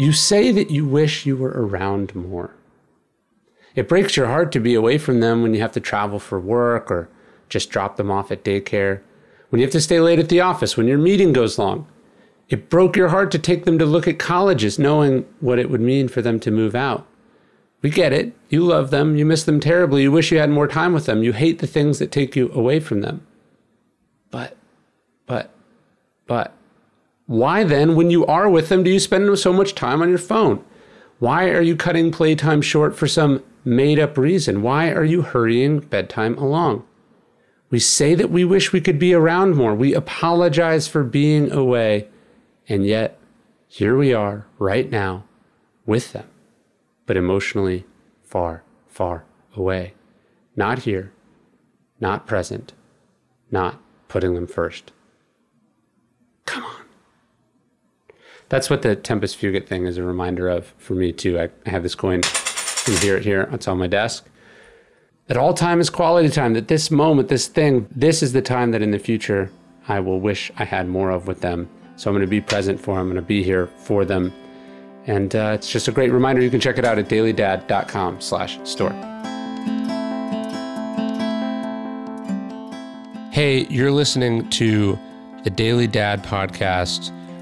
You say that you wish you were around more. It breaks your heart to be away from them when you have to travel for work or just drop them off at daycare, when you have to stay late at the office, when your meeting goes long. It broke your heart to take them to look at colleges, knowing what it would mean for them to move out. We get it. You love them. You miss them terribly. You wish you had more time with them. You hate the things that take you away from them. But, but, but, why then, when you are with them, do you spend so much time on your phone? Why are you cutting playtime short for some made up reason? Why are you hurrying bedtime along? We say that we wish we could be around more. We apologize for being away. And yet, here we are right now with them, but emotionally far, far away. Not here, not present, not putting them first. Come on. That's what the Tempus Fugit thing is a reminder of for me too. I, I have this coin. You hear it here. It's on my desk. That all time is quality time. That this moment, this thing, this is the time that in the future I will wish I had more of with them. So I'm going to be present for them. I'm going to be here for them. And uh, it's just a great reminder. You can check it out at dailydad.com slash store. Hey, you're listening to the Daily Dad podcast